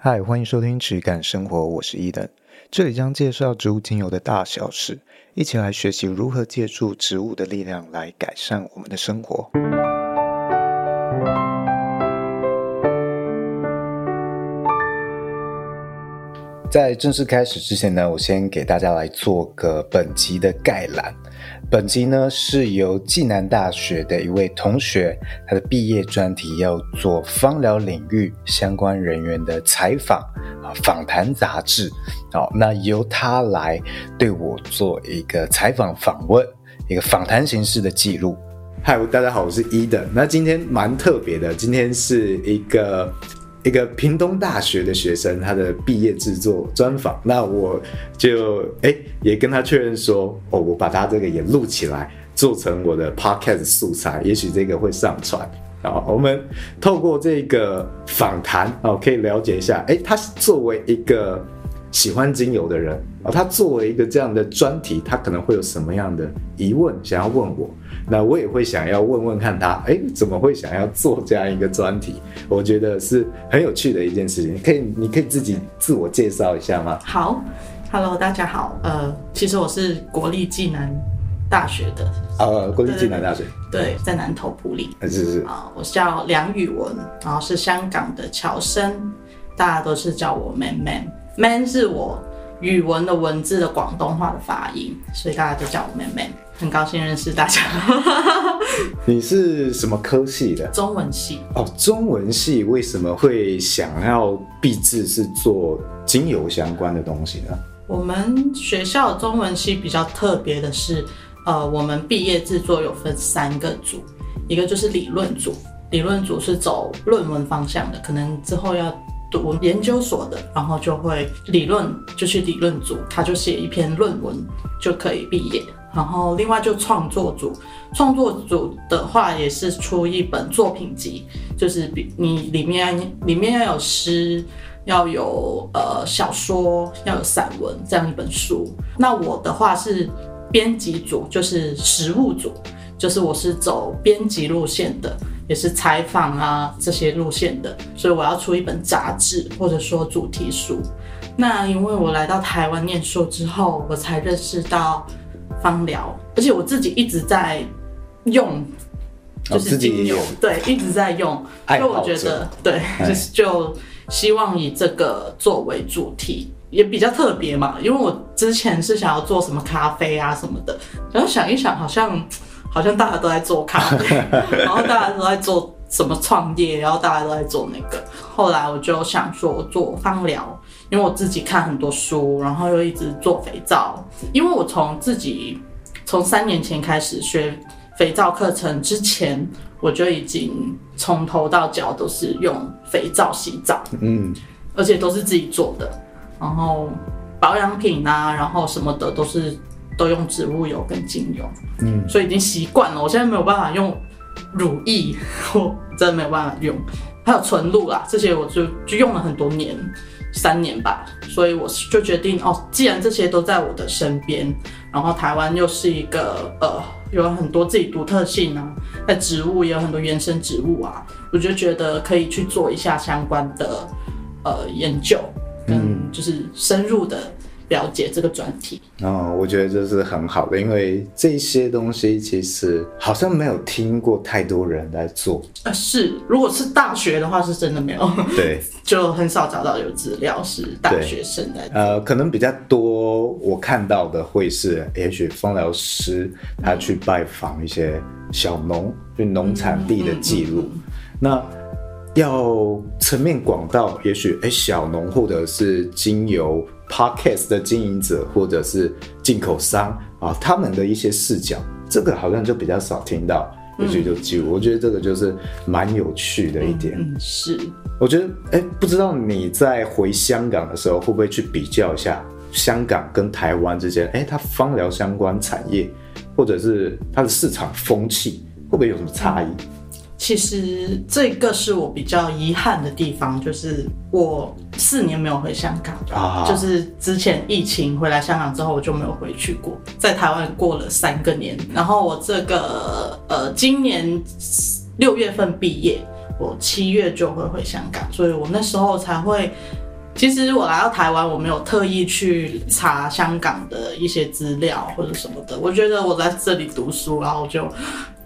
嗨，欢迎收听质感生活，我是伊登，这里将介绍植物精油的大小事，一起来学习如何借助植物的力量来改善我们的生活。在正式开始之前呢，我先给大家来做个本集的概览。本集呢是由暨南大学的一位同学，他的毕业专题要做芳疗领域相关人员的采访啊访谈杂志。好，那由他来对我做一个采访访问，一个访谈形式的记录。嗨，大家好，我是 Eden。那今天蛮特别的，今天是一个。一个屏东大学的学生，他的毕业制作专访，那我就哎也跟他确认说，哦，我把他这个也录起来，做成我的 podcast 素材，也许这个会上传。啊，我们透过这个访谈，哦，可以了解一下，哎，他作为一个喜欢精油的人，啊，他作为一个这样的专题，他可能会有什么样的疑问想要问我？那我也会想要问问看他，哎，怎么会想要做这样一个专题？我觉得是很有趣的一件事情。可以，你可以自己自我介绍一下吗？好，Hello，大家好。呃，其实我是国立暨南大学的。呃，国立暨南大学。对，在南投埔里。是是是。啊，我叫梁宇文，然后是香港的侨生，大家都是叫我 Man Man。Man 是我语文的文字的广东话的发音，所以大家都叫我 Man Man。很高兴认识大家。你是什么科系的？中文系。哦，中文系为什么会想要毕制是做精油相关的东西呢？我们学校中文系比较特别的是，呃，我们毕业制作有分三个组，一个就是理论组，理论组是走论文方向的，可能之后要读研究所的，然后就会理论就去理论组，他就写一篇论文就可以毕业。然后另外就创作组，创作组的话也是出一本作品集，就是比你里面里面要有诗，要有呃小说，要有散文这样一本书。那我的话是编辑组，就是实务组，就是我是走编辑路线的，也是采访啊这些路线的，所以我要出一本杂志或者说主题书。那因为我来到台湾念书之后，我才认识到。芳疗，而且我自己一直在用，就是精油，对，一直在用，所以我觉得，对，就是就希望以这个作为主题，也比较特别嘛。因为我之前是想要做什么咖啡啊什么的，然后想一想，好像好像大家都在做咖啡，然后大家都在做什么创业，然后大家都在做那个。后来我就想说做芳疗。因为我自己看很多书，然后又一直做肥皂。因为我从自己从三年前开始学肥皂课程之前，我就已经从头到脚都是用肥皂洗澡，嗯，而且都是自己做的。然后保养品啊，然后什么的都是都用植物油跟精油，嗯，所以已经习惯了。我现在没有办法用乳液，我真的没有办法用。还有纯露啦，这些我就就用了很多年。三年吧，所以我就决定哦，既然这些都在我的身边，然后台湾又是一个呃，有很多自己独特性啊，在植物也有很多原生植物啊，我就觉得可以去做一下相关的呃研究，嗯，就是深入的。了解这个专题哦，我觉得这是很好的，因为这些东西其实好像没有听过太多人在做。呃，是，如果是大学的话，是真的没有，对，就很少找到有资料是大学生在做。呃，可能比较多我看到的会是，也许芳疗师他去拜访一些小农，就农产地的记录。嗯嗯嗯嗯、那要层面广到，也许哎，小农或者是精油。Podcast 的经营者或者是进口商啊，他们的一些视角，这个好像就比较少听到，也许就记录。我觉得这个就是蛮有趣的一点。嗯，是。我觉得，哎，不知道你在回香港的时候，会不会去比较一下香港跟台湾之间？哎，它芳疗相关产业，或者是它的市场风气，会不会有什么差异？嗯其实这个是我比较遗憾的地方，就是我四年没有回香港，啊、就是之前疫情回来香港之后，我就没有回去过，在台湾过了三个年，然后我这个呃今年六月份毕业，我七月就会回香港，所以我那时候才会其实我来到台湾，我没有特意去查香港的一些资料或者什么的。我觉得我在这里读书，然后就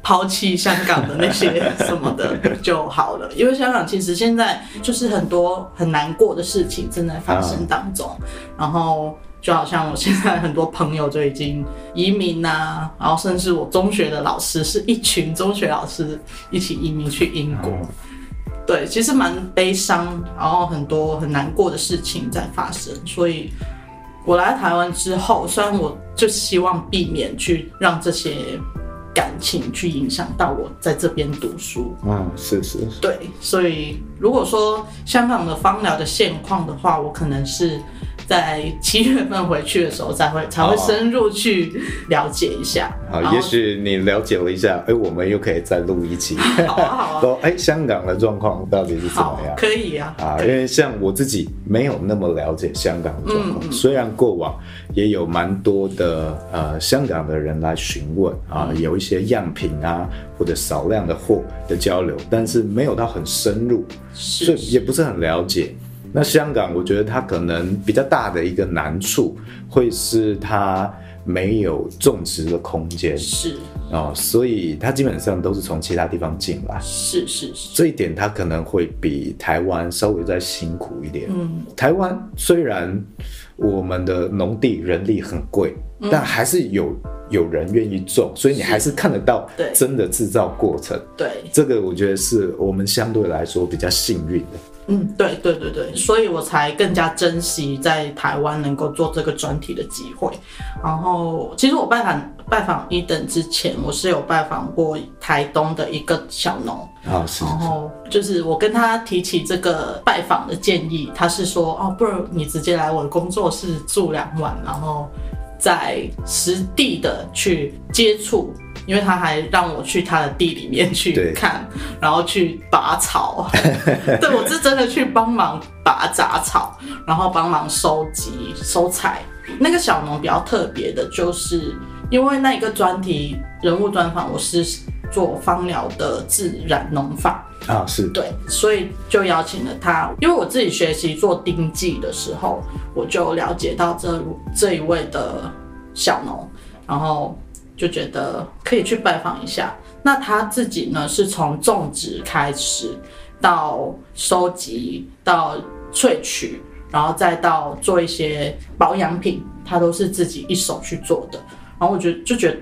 抛弃香港的那些 什么的就好了。因为香港其实现在就是很多很难过的事情正在发生当中，然后就好像我现在很多朋友就已经移民啊，然后甚至我中学的老师是一群中学老师一起移民去英国。对，其实蛮悲伤，然后很多很难过的事情在发生，所以我来台湾之后，虽然我就希望避免去让这些感情去影响到我在这边读书。嗯，是是是。对，所以如果说香港的芳疗的现况的话，我可能是。在七月份回去的时候，才会才会深入去了解一下。好，也许你了解了一下，哎、欸，我们又可以再录一期。好啊，好啊。说，哎、欸，香港的状况到底是怎么样？可以啊。啊，因为像我自己没有那么了解香港的状况、嗯，虽然过往也有蛮多的呃香港的人来询问啊、嗯，有一些样品啊或者少量的货的交流，但是没有到很深入，所以也不是很了解。那香港，我觉得它可能比较大的一个难处，会是它没有种植的空间，是。哦，所以它基本上都是从其他地方进来，是是是，这一点它可能会比台湾稍微再辛苦一点。嗯，台湾虽然我们的农地人力很贵，嗯，但还是有有人愿意种，所以你还是看得到真的制造过程。对，这个我觉得是我们相对来说比较幸运的。嗯，对对对对，所以我才更加珍惜在台湾能够做这个专题的机会。然后，其实我拜访拜访 Eden 之前，我是有拜访过台东的一个小农啊，是。然后就是我跟他提起这个拜访的建议，他是说哦，不如你直接来我的工作室住两晚，然后再实地的去接触。因为他还让我去他的地里面去看，然后去拔草。对，我是真的去帮忙拔杂草，然后帮忙收集、收采。那个小农比较特别的，就是因为那一个专题人物专访，我是做芳疗的自然农法啊，是对，所以就邀请了他。因为我自己学习做丁剂的时候，我就了解到这这一位的小农，然后。就觉得可以去拜访一下。那他自己呢，是从种植开始，到收集，到萃取，然后再到做一些保养品，他都是自己一手去做的。然后我觉得就觉得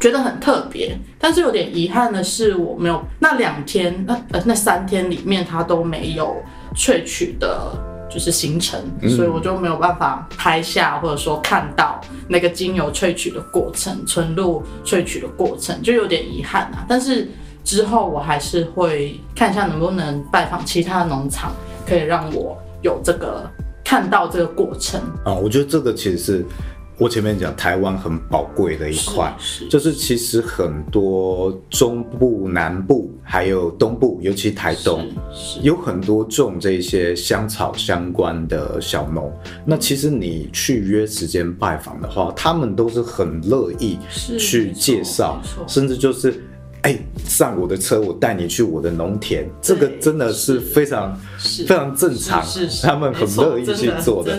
觉得很特别，但是有点遗憾的是，我没有那两天，那呃那三天里面，他都没有萃取的。就是行程，所以我就没有办法拍下，或者说看到那个精油萃取的过程，纯露萃取的过程，就有点遗憾啊。但是之后我还是会看一下能不能拜访其他的农场，可以让我有这个看到这个过程啊。我觉得这个其实是。我前面讲台湾很宝贵的一块，就是其实很多中部、南部还有东部，尤其台东，有很多种这些香草相关的小农。那其实你去约时间拜访的话，他们都是很乐意去介绍，甚至就是。哎、欸，上我的车，我带你去我的农田，这个真的是非常非常正常，他们很乐意去做的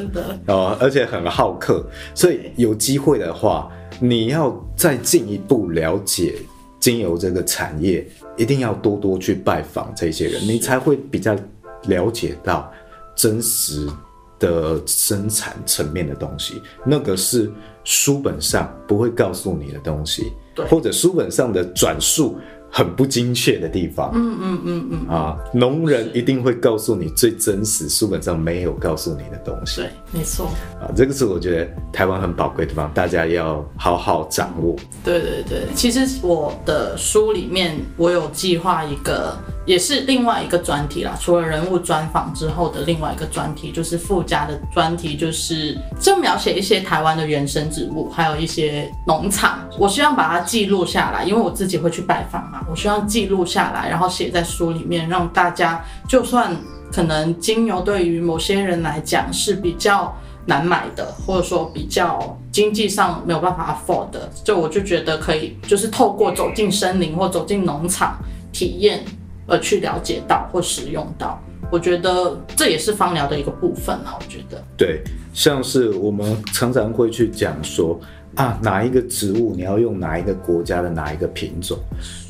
哦，而且很好客，所以有机会的话，你要再进一步了解精油这个产业，一定要多多去拜访这些人，你才会比较了解到真实的生产层面的东西，那个是书本上不会告诉你的东西。或者书本上的转述很不精确的地方，嗯嗯嗯嗯啊，农人一定会告诉你最真实书本上没有告诉你的东西。对，没错。啊，这个是我觉得台湾很宝贵的地方，大家要好好掌握。对对对，其实我的书里面我有计划一个。也是另外一个专题啦，除了人物专访之后的另外一个专题，就是附加的专题，就是正描写一些台湾的原生植物，还有一些农场。我希望把它记录下来，因为我自己会去拜访嘛，我希望记录下来，然后写在书里面，让大家就算可能精油对于某些人来讲是比较难买的，或者说比较经济上没有办法 afford 的，就我就觉得可以，就是透过走进森林或走进农场体验。而去了解到或使用到，我觉得这也是芳疗的一个部分啊。我觉得，对，像是我们常常会去讲说啊，哪一个植物你要用哪一个国家的哪一个品种，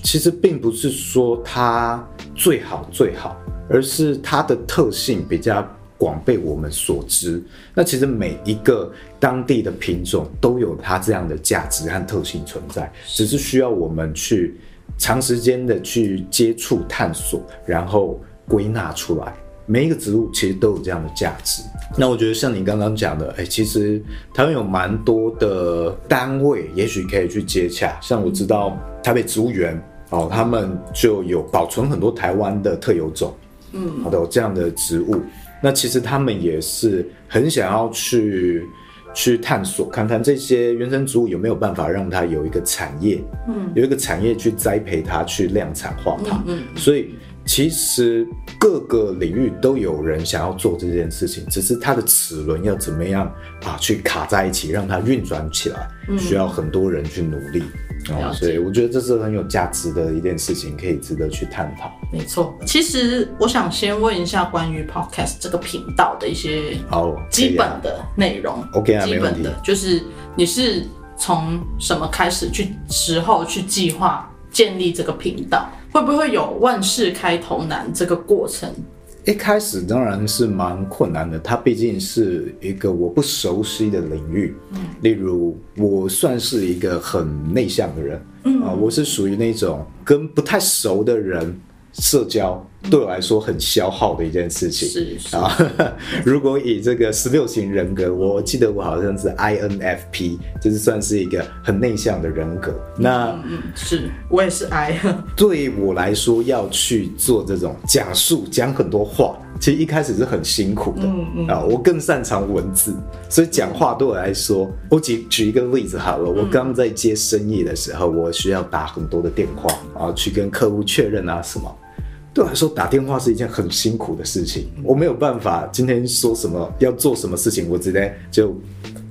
其实并不是说它最好最好，而是它的特性比较广被我们所知。那其实每一个当地的品种都有它这样的价值和特性存在，只是需要我们去长时间的去接触、探索，然后。归纳出来，每一个植物其实都有这样的价值。那我觉得像你刚刚讲的，哎、欸，其实台湾有蛮多的单位，也许可以去接洽。像我知道台北植物园哦，他们就有保存很多台湾的特有种，嗯，好的，有这样的植物。那其实他们也是很想要去去探索，看看这些原生植物有没有办法让它有一个产业，嗯，有一个产业去栽培它，去量产化它，嗯，嗯，所以。其实各个领域都有人想要做这件事情，只是它的齿轮要怎么样啊去卡在一起，让它运转起来，需要很多人去努力。嗯、哦，所以我觉得这是很有价值的一件事情，可以值得去探讨。没错，其实我想先问一下关于 Podcast 这个频道的一些好基本的内容。OK 啊，基本的就是你是从什么开始去时候去计划建立这个频道？会不会有万事开头难这个过程？一开始当然是蛮困难的，它毕竟是一个我不熟悉的领域。嗯，例如我算是一个很内向的人，嗯啊，我是属于那种跟不太熟的人社交。对我来说很消耗的一件事情。是是啊，如果以这个十六型人格，我记得我好像是 INFP，就是算是一个很内向的人格。那嗯，嗯，是我也是 I。对我来说，要去做这种讲述、讲很多话，其实一开始是很辛苦的。嗯嗯啊，我更擅长文字，所以讲话对我来说，我举举一个例子好了。我刚在接生意的时候，我需要打很多的电话啊，去跟客户确认啊什么。对我来说，打电话是一件很辛苦的事情。我没有办法今天说什么要做什么事情，我直接就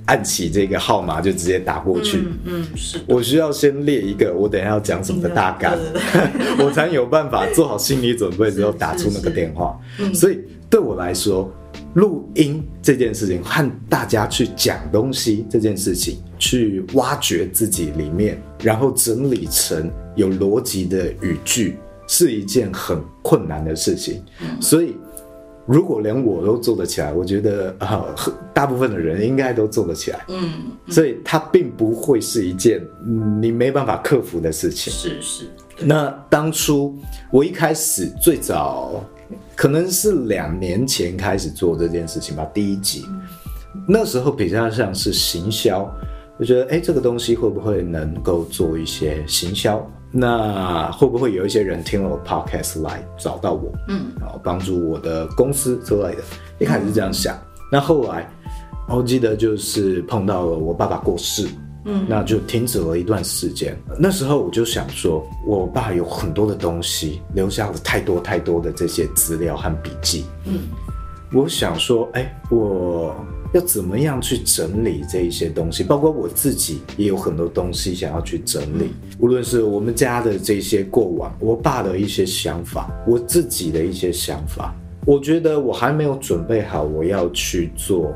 按起这个号码就直接打过去。嗯，嗯，是。我需要先列一个我等一下要讲什么的大纲，我才有办法做好心理准备之后打出那个电话。所以对我来说，录音这件事情和大家去讲东西这件事情，去挖掘自己里面，然后整理成有逻辑的语句。是一件很困难的事情，所以如果连我都做得起来，我觉得啊，大部分的人应该都做得起来。嗯，所以它并不会是一件你没办法克服的事情。是是。那当初我一开始最早可能是两年前开始做这件事情吧，第一集，那时候比较像是行销，我觉得哎，这个东西会不会能够做一些行销？那会不会有一些人听了我 podcast 来找到我，嗯，然后帮助我的公司之类的？一开始是这样想，嗯、那后来我记得就是碰到了我爸爸过世，嗯，那就停止了一段时间。那时候我就想说，我爸有很多的东西，留下了太多太多的这些资料和笔记，嗯，我想说，哎，我。要怎么样去整理这一些东西？包括我自己也有很多东西想要去整理，无论是我们家的这些过往，我爸的一些想法，我自己的一些想法，我觉得我还没有准备好，我要去做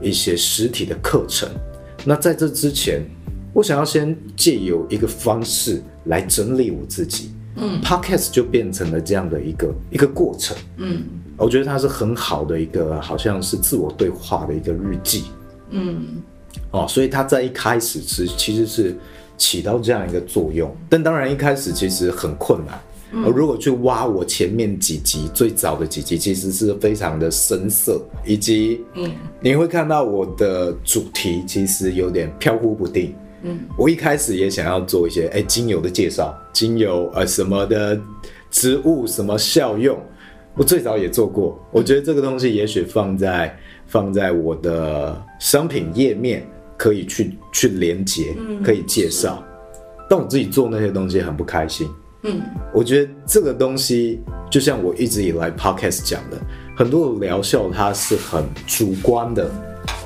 一些实体的课程。那在这之前，我想要先借由一个方式来整理我自己。嗯，Podcast 就变成了这样的一个一个过程。嗯。我觉得它是很好的一个，好像是自我对话的一个日记。嗯，哦，所以它在一开始是其实是起到这样一个作用，但当然一开始其实很困难。嗯，如果去挖我前面几集最早的几集，其实是非常的深色，以及嗯，你会看到我的主题其实有点飘忽不定。嗯，我一开始也想要做一些哎精油的介绍，精油呃什么的植物什么效用。我最早也做过，我觉得这个东西也许放在放在我的商品页面可以去去连接，可以介绍。但我自己做那些东西很不开心。嗯，我觉得这个东西就像我一直以来 podcast 讲的，很多的疗效它是很主观的，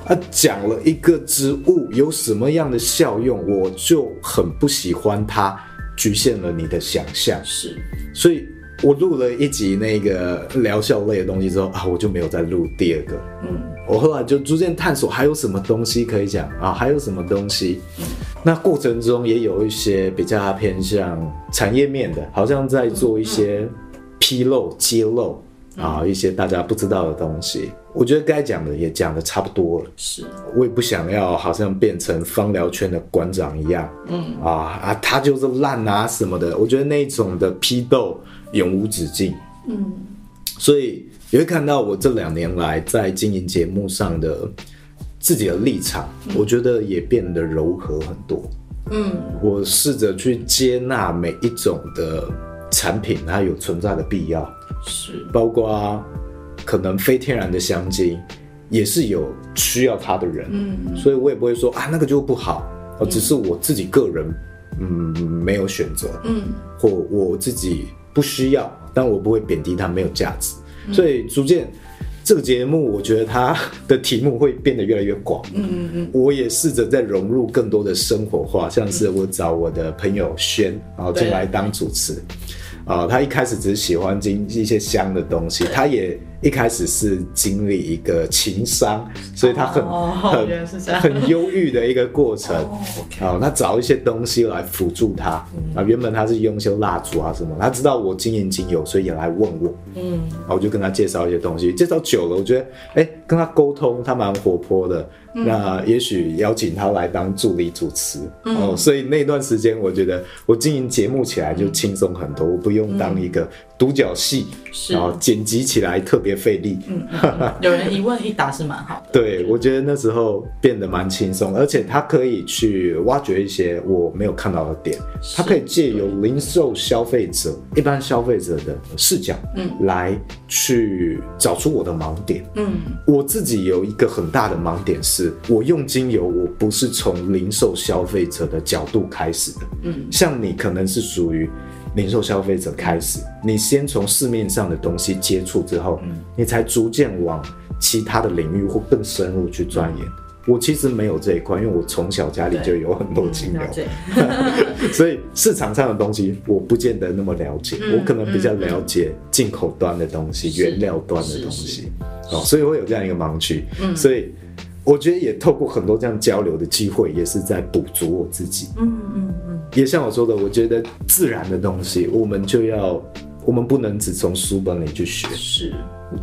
它讲了一个植物有什么样的效用，我就很不喜欢它局限了你的想象。是，所以。我录了一集那个疗效类的东西之后啊，我就没有再录第二个。嗯，我后来就逐渐探索还有什么东西可以讲啊，还有什么东西。嗯，那过程中也有一些比较偏向产业面的，好像在做一些披露、揭露。啊，一些大家不知道的东西，我觉得该讲的也讲的差不多了。是，我也不想要好像变成芳疗圈的馆长一样。嗯啊啊，他就是烂啊什么的。我觉得那种的批斗永无止境。嗯，所以你会看到我这两年来在经营节目上的自己的立场，嗯，我觉得也变得柔和很多。嗯，我试着去接纳每一种的产品，它有存在的必要。是，包括可能非天然的香精，也是有需要它的人，嗯，所以我也不会说啊那个就不好，哦，只是我自己个人，嗯，没有选择，嗯，或我自己不需要，但我不会贬低它没有价值，所以逐渐这个节目，我觉得它的题目会变得越来越广，嗯嗯嗯，我也试着在融入更多的生活化，像是我找我的朋友轩，然后进来当主持。啊、呃，他一开始只是喜欢经一些香的东西，他也一开始是经历一个情伤，所以他很、哦、很很忧郁的一个过程。啊、哦他找一些东西来辅助他。啊、原本他是用一些蜡烛啊什么，他知道我经营精油，所以也来问我。嗯，然后我就跟他介绍一些东西，介绍久了，我觉得哎、欸，跟他沟通，他蛮活泼的。那也许邀请他来当助理主持，嗯、哦，所以那段时间我觉得我经营节目起来就轻松很多，嗯、我不用当一个独角戏，然后剪辑起来特别费力。嗯，嗯有人一问一答是蛮好的。对，我觉得那时候变得蛮轻松，而且他可以去挖掘一些我没有看到的点，他可以借由零售消费者、一般消费者的视角，嗯，来去找出我的盲点。嗯，我自己有一个很大的盲点是。我用精油，我不是从零售消费者的角度开始的。嗯，像你可能是属于零售消费者开始，你先从市面上的东西接触之后，嗯，你才逐渐往其他的领域或更深入去钻研。我其实没有这一块，因为我从小家里就有很多精油，所以市场上的东西我不见得那么了解。我可能比较了解进口端的东西、原料端的东西，哦，所以会有这样一个盲区。嗯，所以。我觉得也透过很多这样交流的机会，也是在补足我自己。嗯嗯嗯。也像我说的，我觉得自然的东西，我们就要，我们不能只从书本里去学。是。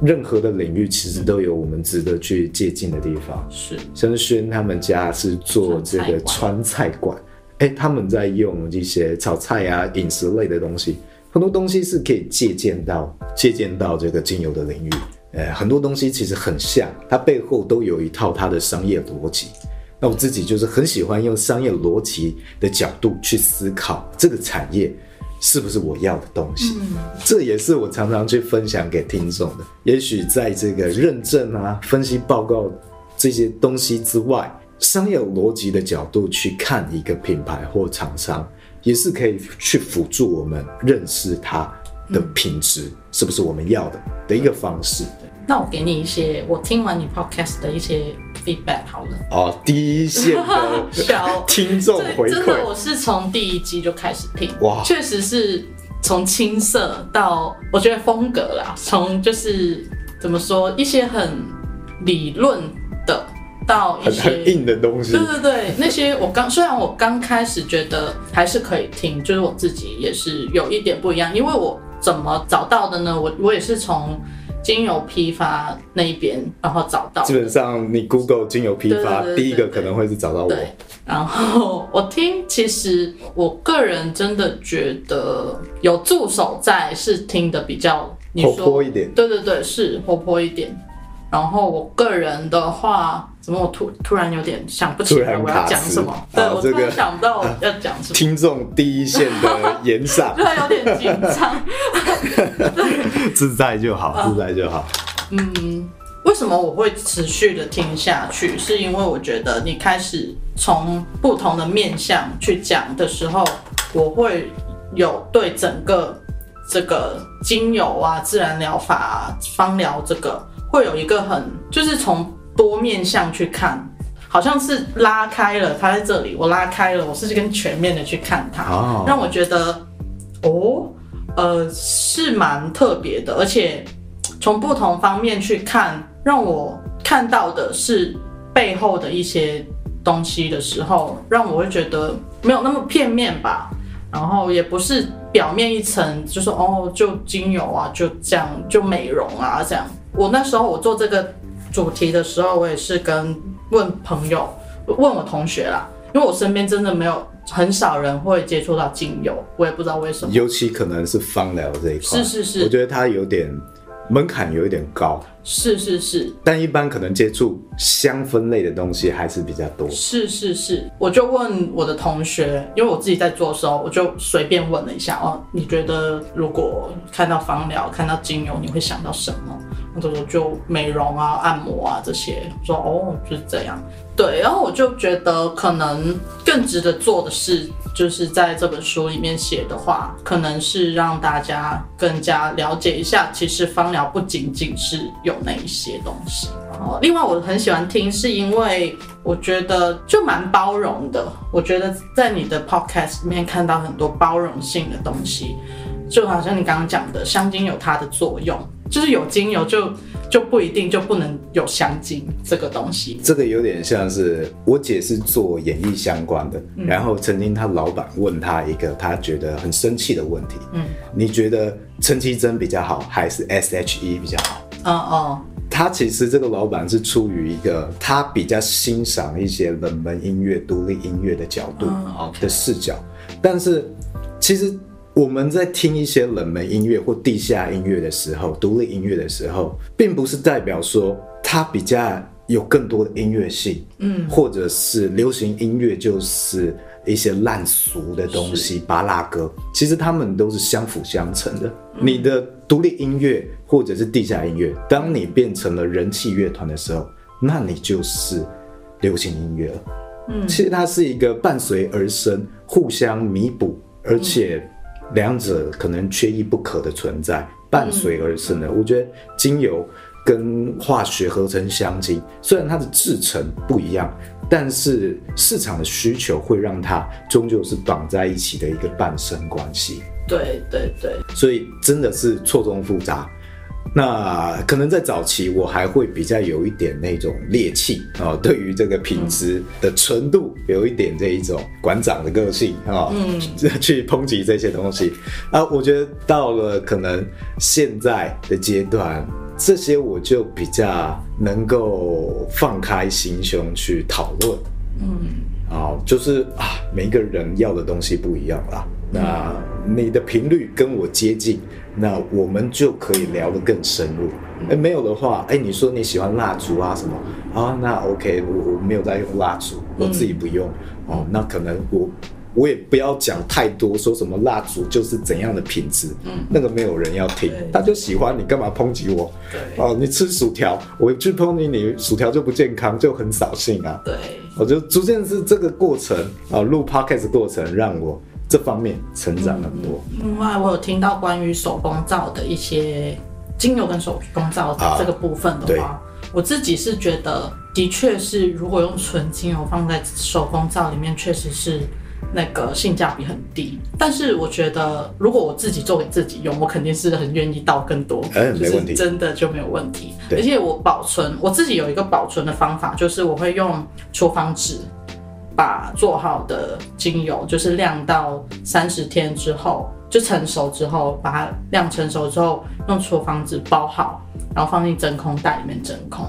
任何的领域其实都有我们值得去借鉴的地方。是。像轩他们家是做这个川菜馆，哎，他们在用一些炒菜啊、饮食类的东西，很多东西是可以借鉴到、借鉴到这个精油的领域。呃，很多东西其实很像，它背后都有一套它的商业逻辑。那我自己就是很喜欢用商业逻辑的角度去思考这个产业是不是我要的东西。嗯，这也是我常常去分享给听众的。也许在这个认证啊、分析报告这些东西之外，商业逻辑的角度去看一个品牌或厂商，也是可以去辅助我们认识它的品质是不是我们要的的一个方式。那我给你一些我听完你 podcast 的一些 feedback 好了。哦，第一线的 小听众回馈，真的我是从第一集就开始听，哇，确实是从青涩到我觉得风格啦，从就是怎么说一些很理论的到一些硬的东西，对对对，那些我刚虽然我刚开始觉得还是可以听，就是我自己也是有一点不一样，因为我怎么找到的呢？我我也是从。精油批发那一边，然后找到。基本上，你 Google 精油批发，第一个可能会是找到我。然后我听，其实我个人真的觉得有助手在是听的比较活泼一点。对对对，是活泼一点。然后我个人的话，怎么我突突然有点想不起来我要讲什么？对，我突然想不到我要讲什么。听众第一线的严上，对，有点紧张。自在就好，自在就好。嗯，为什么我会持续的听下去？是因为我觉得你开始从不同的面向去讲的时候，我会有对整个这个精油啊、自然疗法啊、芳疗这个。会有一个很，就是从多面向去看，好像是拉开了，它在这里，我拉开了，我是跟全面的去看它，哦、让我觉得，哦，呃，是蛮特别的，而且从不同方面去看，让我看到的是背后的一些东西的时候，让我会觉得没有那么片面吧。然后也不是表面一层，就是哦，就精油啊，就这样，就美容啊，这样。我那时候我做这个主题的时候，我也是跟问朋友，问我同学啦，因为我身边真的没有很少人会接触到精油，我也不知道为什么。尤其可能是芳疗这一块，是是是，我觉得它有点。门槛有一点高，是是是，但一般可能接触香氛类的东西还是比较多。是是是，我就问我的同学，因为我自己在做的时候，我就随便问了一下哦，你觉得如果看到芳疗、看到精油，你会想到什么？我就说就美容啊、按摩啊这些。我说哦，就是这样。对，然后我就觉得可能更值得做的是。就是在这本书里面写的话，可能是让大家更加了解一下，其实芳疗不仅仅是有那一些东西。然后，另外我很喜欢听，是因为我觉得就蛮包容的。我觉得在你的 podcast 里面看到很多包容性的东西，就好像你刚刚讲的，香精有它的作用，就是有精油就。就不一定就不能有香精这个东西。这个有点像是我姐是做演艺相关的，嗯、然后曾经她老板问她一个她觉得很生气的问题，嗯，你觉得陈绮贞比较好还是 S.H.E 比较好？哦哦，他其实这个老板是出于一个他比较欣赏一些冷门音乐、独立音乐的角度的视角，但是其实。我们在听一些冷门音乐或地下音乐的时候，独立音乐的时候，并不是代表说它比较有更多的音乐性，嗯，或者是流行音乐就是一些烂俗的东西，巴拉歌，其实他们都是相辅相成的。你的独立音乐或者是地下音乐，当你变成了人气乐团的时候，那你就是流行音乐了。嗯，其实它是一个伴随而生、互相弥补，而且。两者可能缺一不可的存在，伴随而生的。我觉得精油跟化学合成香精，虽然它的制成不一样，但是市场的需求会让它终究是绑在一起的一个伴生关系。对对对，所以真的是错综复杂。那可能在早期，我还会比较有一点那种猎气啊，对于这个品质的纯度，有一点这一种馆长的个性啊，嗯，去抨击这些东西啊。我觉得到了可能现在的阶段，这些我就比较能够放开心胸去讨论，嗯，啊，就是啊，每一个人要的东西不一样啦。那你的频率跟我接近。那我们就可以聊得更深入。哎，没有的话，哎，你说你喜欢蜡烛啊什么啊？那 OK，我我没有在用蜡烛，我自己不用。嗯、哦，那可能我我也不要讲太多，说什么蜡烛就是怎样的品质，嗯，那个没有人要听，他就喜欢你干嘛抨击我？对，哦，你吃薯条，我去抨击你，薯条就不健康，就很扫兴啊。对，我就逐渐是这个过程啊，录 Podcast 过程让我。这方面成长很多。另外，我有听到关于手工皂的一些精油跟手工皂的这个部分的话，啊、我自己是觉得，的确是如果用纯精油放在手工皂里面，确实是那个性价比很低。但是我觉得，如果我自己做给自己用，我肯定是很愿意倒更多，嗯、没问题，真的就没有问题。而且我保存，我自己有一个保存的方法，就是我会用厨房纸。把做好的精油，就是晾到三十天之后，就成熟之后，把它晾成熟之后，用厨房纸包好，然后放进真空袋里面真空，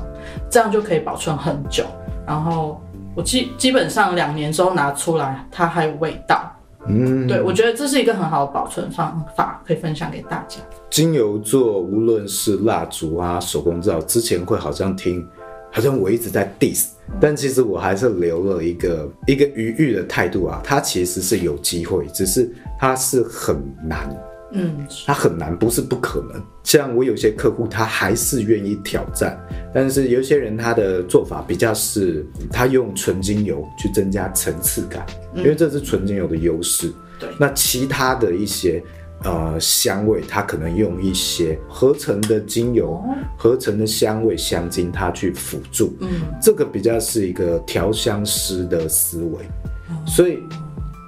这样就可以保存很久。然后我基基本上两年之后拿出来，它还有味道。嗯，对，我觉得这是一个很好的保存方法，可以分享给大家。精油做无论是蜡烛啊、手工皂，之前会好像听。好像我一直在 diss，但其实我还是留了一个一个余裕的态度啊。它其实是有机会，只是它是很难，嗯，它很难，不是不可能。像我有些客户，他还是愿意挑战，但是有些人他的做法比较是，他用纯精油去增加层次感，因为这是纯精油的优势。对，那其他的一些。呃，香味，它可能用一些合成的精油、哦、合成的香味香精，它去辅助。嗯，这个比较是一个调香师的思维，哦、所以，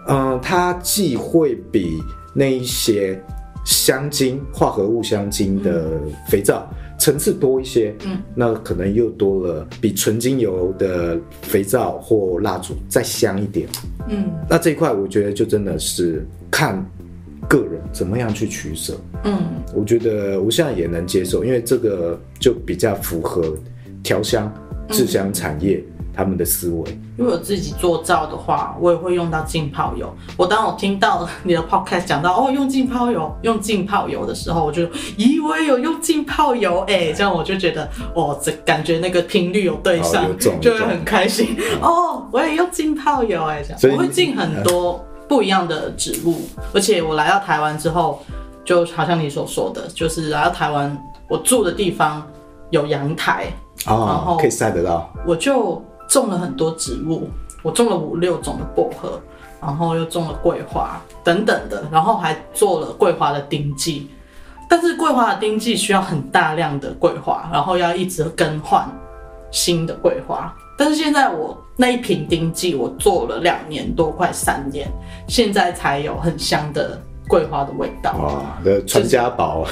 呃，它既会比那一些香精、化合物香精的肥皂。嗯层次多一些，嗯，那可能又多了比纯精油的肥皂或蜡烛再香一点，嗯，那这一块我觉得就真的是看个人怎么样去取舍，嗯，我觉得我现在也能接受，因为这个就比较符合调香制香产业。嗯他们的思维，如果自己做皂的话，我也会用到浸泡油。我当我听到你的 podcast 讲到哦，用浸泡油，用浸泡油的时候，我就咦，我也有用浸泡油哎、欸，这样我就觉得哦，这感觉那个频率有对上，哦、就会很开心哦。我也用浸泡油哎、欸，这样我会进很多不一样的植物，而且我来到台湾之后，就好像你所说的，就是来到台湾，我住的地方有阳台，哦、然后可以晒得到，我就。种了很多植物，我种了五六种的薄荷，然后又种了桂花等等的，然后还做了桂花的丁剂。但是桂花的丁剂需要很大量的桂花，然后要一直更换新的桂花。但是现在我那一瓶丁剂，我做了两年多，快三年，现在才有很香的桂花的味道。哇，的传家宝。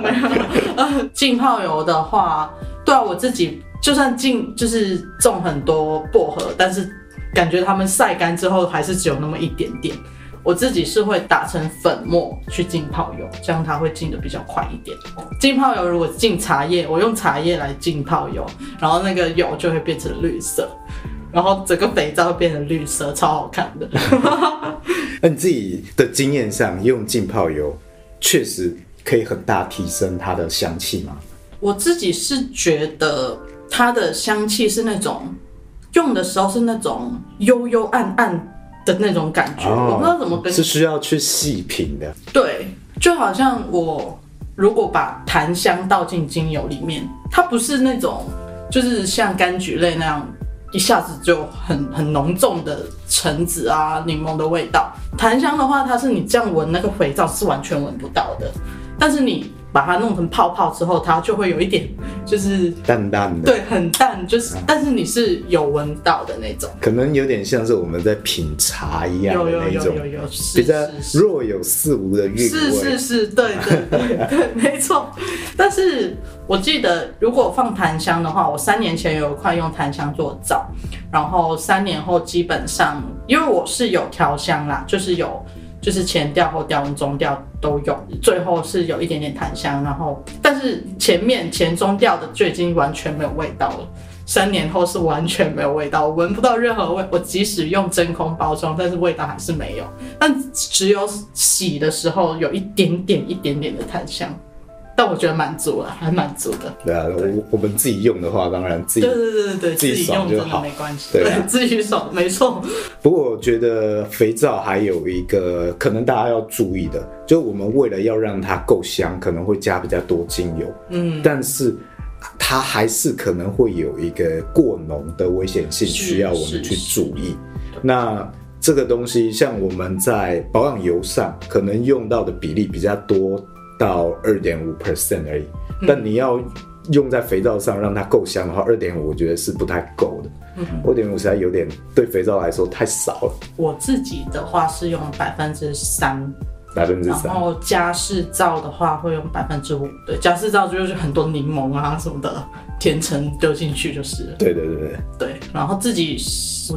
没有，浸泡油的话，对啊，我自己。就算浸就是种很多薄荷，但是感觉它们晒干之后还是只有那么一点点。我自己是会打成粉末去浸泡油，这样它会浸的比较快一点。浸泡油如果浸茶叶，我用茶叶来浸泡油，然后那个油就会变成绿色，然后整个肥皂变成绿色，超好看的。那你自己的经验上，用浸泡油确实可以很大提升它的香气吗？我自己是觉得。它的香气是那种用的时候是那种幽幽暗暗的那种感觉，哦、我不知道怎么跟是需要去细品的。对，就好像我如果把檀香倒进精油里面，它不是那种就是像柑橘类那样一下子就很很浓重的橙子啊、柠檬的味道。檀香的话，它是你这样闻那个肥皂是完全闻不到的，但是你。把它弄成泡泡之后，它就会有一点，就是淡淡的，对，很淡，就是，但是你是有闻到的那种，可能有点像是我们在品茶一样的那种，有有有有有，比较若有似无的韵味，是是是，对对对对，没错。但是我记得，如果放檀香的话，我三年前有一块用檀香做皂，然后三年后基本上，因为我是有调香啦，就是有。就是前调后调跟中调都有，最后是有一点点檀香，然后但是前面前中调的就已经完全没有味道了。三年后是完全没有味道，我闻不到任何味。我即使用真空包装，但是味道还是没有。但只有洗的时候有一点点一点点的檀香。但我觉得满足了，还满足的。对啊，对我我们自己用的话，当然自己对对对对自己用就好，没关系。对，自己爽，没错。不过我觉得肥皂还有一个可能大家要注意的，就我们为了要让它够香，可能会加比较多精油。嗯，但是它还是可能会有一个过浓的危险性，需要我们去注意。那这个东西，像我们在保养油上，可能用到的比例比较多。到二点五 percent 而已，但你要用在肥皂上让它够香的话，二点五我觉得是不太够的。二点五实在有点对肥皂来说太少了。我自己的话是用百分之三。百分之三，然后加湿皂的话会用百分之五，对，加湿皂就是很多柠檬啊什么的甜橙丢进去就是。对对对对。对，然后自己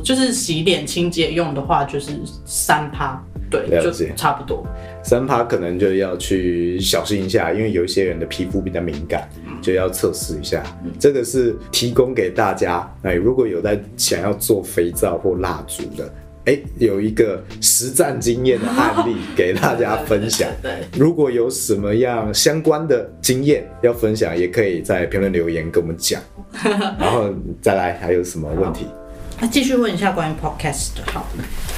就是洗脸清洁用的话就是三趴，对，了解，就差不多。三趴可能就要去小心一下，因为有一些人的皮肤比较敏感，就要测试一下。嗯、这个是提供给大家，哎，如果有在想要做肥皂或蜡烛的。哎，有一个实战经验的案例给大家分享。对，如果有什么样相关的经验要分享，也可以在评论留言跟我们讲。然后再来，还有什么问题？那继续问一下关于 podcast 的。好，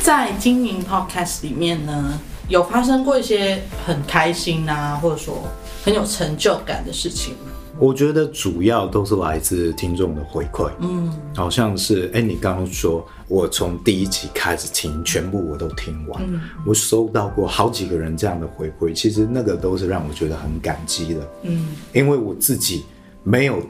在经营 podcast 里面呢，有发生过一些很开心啊，或者说很有成就感的事情吗？我觉得主要都是来自听众的回馈，嗯，好像是哎，你刚刚说我从第一集开始听，全部我都听完，嗯，我收到过好几个人这样的回馈，其实那个都是让我觉得很感激的，嗯，因为我自己没有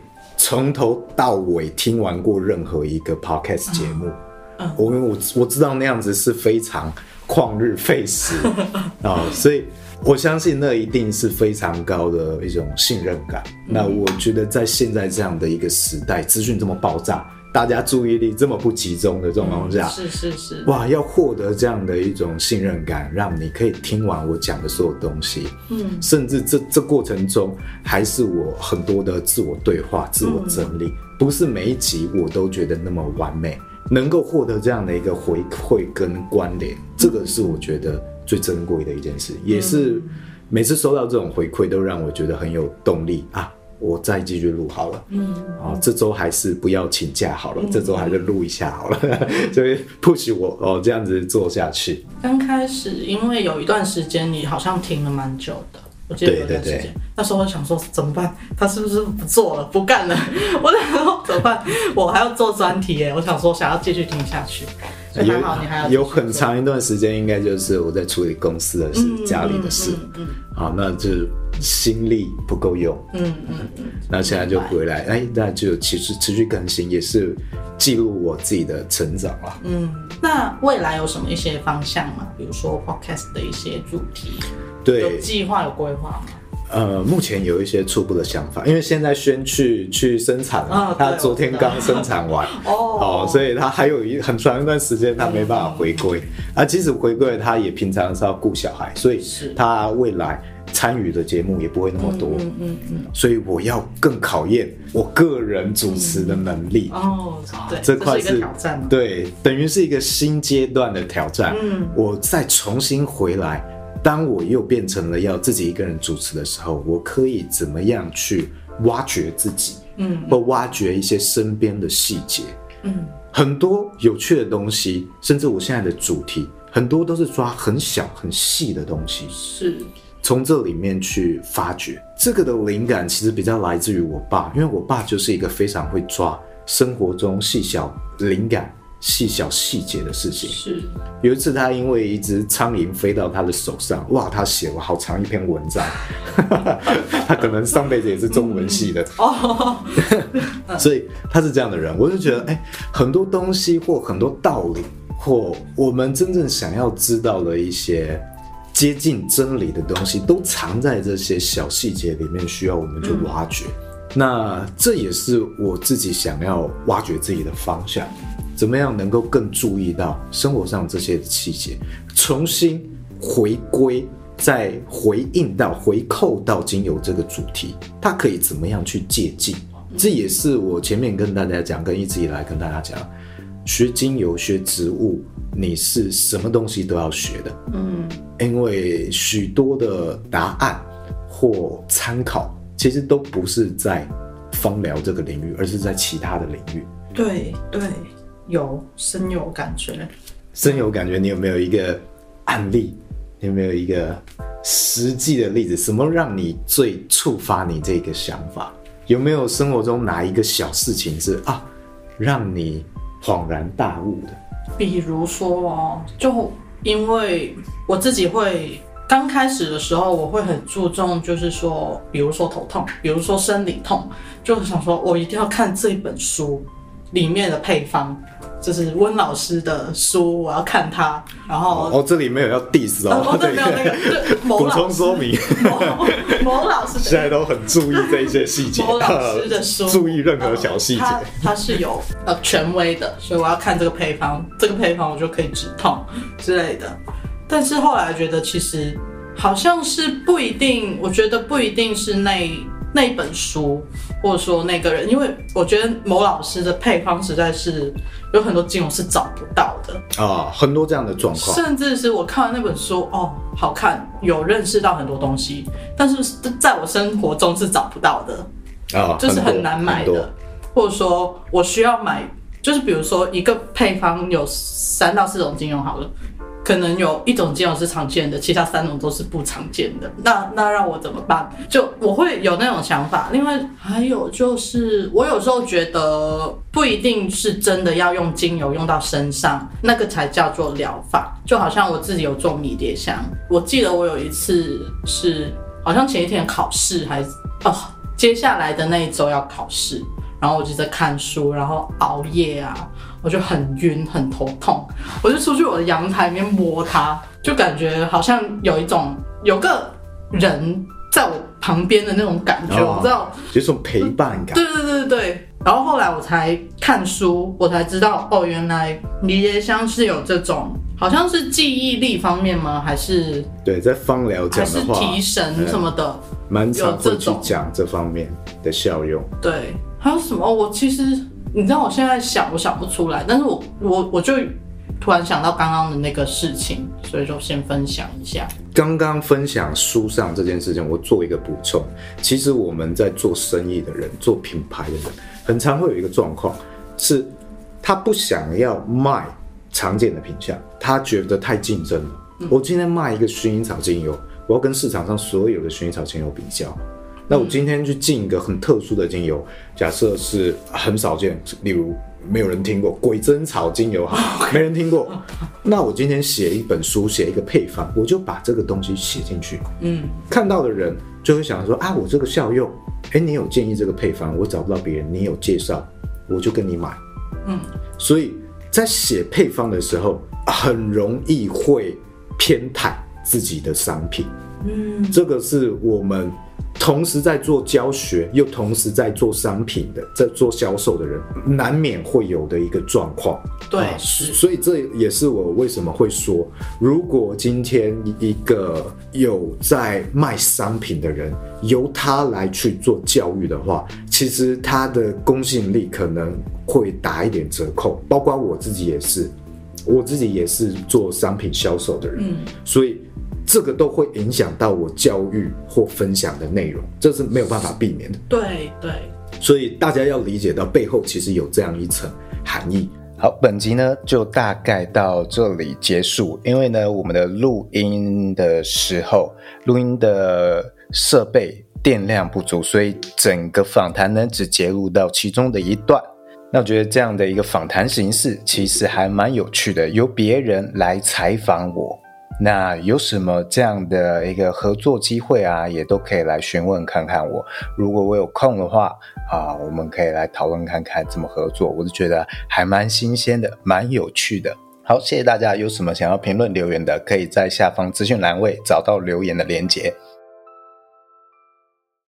从头到尾听完过任何一个 podcast 节目，嗯，我我我知道那样子是非常旷日费时 啊，所以我相信那一定是非常高的一种信任感。那我觉得在现在这样的一个时代，资讯这么爆炸。大家注意力这么不集中的状况下，是是是，哇，要获得这样的一种信任感，让你可以听完我讲的所有东西，嗯，甚至这这过程中还是我很多的自我对话、自我整理，不是每一集我都觉得那么完美，能够获得这样的一个回馈跟关联，这个是我觉得最珍贵的一件事，也是每次收到这种回馈都让我觉得很有动力。啊。我再继续录好了，嗯，啊，这周还是不要请假好了，嗯、这周还是录一下好了，所以 push 我哦，这样子做下去。刚开始因为有一段时间你好像停了蛮久的，我记得有段时间，那时候我想说怎么办？他是不是不做了，不干了？我想说怎么办？我还要做专题耶，我想说想要继续听下去。所以还好你还要有很长一段时间，应该就是我在处理公司的事、嗯、家里的事，嗯，嗯，嗯，好，那就。心力不够用，嗯嗯嗯，那现在就回来，哎，那就其实持续更新，也是记录我自己的成长了。嗯，那未来有什么一些方向吗？比如说 podcast 的一些主题，对，有计划有规划吗？呃，目前有一些初步的想法，因为现在先去去生产他昨天刚生产完，哦，哦，所以他还有一很长一段时间他没办法回归，嗯、啊，即使回归，他也平常是要顾小孩，所以他未来。参与的节目也不会那么多，嗯嗯嗯，嗯，所以我要更考验我个人主持的能力。嗯、哦，对，这块是，是挑战，对，等于是一个新阶段的挑战。嗯，我再重新回来，当我又变成了要自己一个人主持的时候，我可以怎么样去挖掘自己？嗯，或挖掘一些身边的细节。嗯，很多有趣的东西，甚至我现在的主题，很多都是抓很小很细的东西。是。从这里面去发掘这个的灵感，其实比较来自于我爸，因为我爸就是一个非常会抓生活中细小灵感、细小细节的事情。是，有一次他因为一只苍蝇飞到他的手上，哇，他写了好长一篇文章。他可能上辈子也是中文系的哦，所以他是这样的人。我就觉得，哎、欸，很多东西或很多道理，或我们真正想要知道的一些。接近真理的东西都藏在这些小细节里面，需要我们去挖掘。嗯。那这也是我自己想要挖掘自己的方向，怎么样能够更注意到生活上这些细节，重新回归，再回应到回扣到精油这个主题，它可以怎么样去借镜？这也是我前面跟大家讲，跟一直以来跟大家讲，学精油、学植物。你是什么东西都要学的，嗯，因为许多的答案或参考，其实都不是在芳疗这个领域，而是在其他的领域。对对，有深有感觉，深有感觉。你有没有一个案例？你有没有一个实际的例子？什么让你最触发你这个想法？有没有生活中哪一个小事情是啊，让你恍然大悟的？比如说哦，就因为我自己会刚开始的时候，我会很注重，就是说，比如说头痛，比如说生理痛，就想说我一定要看这本书里面的配方。就是温老师的书，我要看他。然后哦，这里没有要 diss 哦，哦对，没有那个 补充说明。某老师 现在都很注意这一些细节。某老师的书，注意任何小细节。它它是有呃权威的，所以我要看这个配方，这个配方我就可以止痛之类的。但是后来觉得其实好像是不一定，我觉得不一定是那。那一本书，或者说那个人，因为我觉得某老师的配方实在是有很多金融是找不到的啊、哦，很多这样的状况。甚至是我看完那本书，哦，好看，有认识到很多东西，但是在我生活中是找不到的啊、哦，就是很难买的，或者说我需要买，就是比如说一个配方有三到四种精油好了。可能有一种精油是常见的，其他三种都是不常见的。那那让我怎么办？就我会有那种想法。另外还有就是，我有时候觉得不一定是真的要用精油用到身上，那个才叫做疗法。就好像我自己有做迷迭香，我记得我有一次是好像前一天考试还哦，接下来的那一周要考试。然后我就在看书，然后熬夜啊，我就很晕，很头痛，我就出去我的阳台里面摸它，就感觉好像有一种有个人在我旁边的那种感觉，哦、我知道，有一种陪伴感。对对对对对。然后后来我才看书，我才知道哦，原来迷迭香是有这种，好像是记忆力方面吗？还是对，在芳疗讲的话，提神什么的，蛮、嗯、常会去讲这方面的效用。对，还有什么？我其实你知道，我现在想，我想不出来，但是我我我就突然想到刚刚的那个事情，所以就先分享一下。刚刚分享书上这件事情，我做一个补充。其实我们在做生意的人，做品牌的人。很常会有一个状况，是他不想要卖常见的品相，他觉得太竞争了。嗯、我今天卖一个薰衣草精油，我要跟市场上所有的薰衣草精油比较。那我今天去进一个很特殊的精油，假设是很少见，例如没有人听过鬼针草精油，哈，没人听过。那我今天写一本书，写一个配方，我就把这个东西写进去。嗯，看到的人就会想说啊，我这个效用。哎，你有建议这个配方，我找不到别人，你有介绍，我就跟你买。嗯，所以在写配方的时候，很容易会偏袒自己的商品。嗯，这个是我们。同时在做教学，又同时在做商品的，在做销售的人，难免会有的一个状况。对，啊，所以这也是我为什么会说，如果今天一个有在卖商品的人，由他来去做教育的话，其实他的公信力可能会打一点折扣。包括我自己也是，我自己也是做商品销售的人，嗯，所以。这个都会影响到我教育或分享的内容，这是没有办法避免的。对对，所以大家要理解到背后其实有这样一层含义。好，本集呢就大概到这里结束。因为呢，我们的录音的时候，录音的设备电量不足，所以整个访谈呢只截录到其中的一段。那我觉得这样的一个访谈形式其实还蛮有趣的，由别人来采访我。那有什么这样的一个合作机会啊，也都可以来询问看看我。如果我有空的话啊，我们可以来讨论看看怎么合作。我就觉得还蛮新鲜的，蛮有趣的。好，谢谢大家。有什么想要评论留言的，可以在下方资讯栏位找到留言的连结。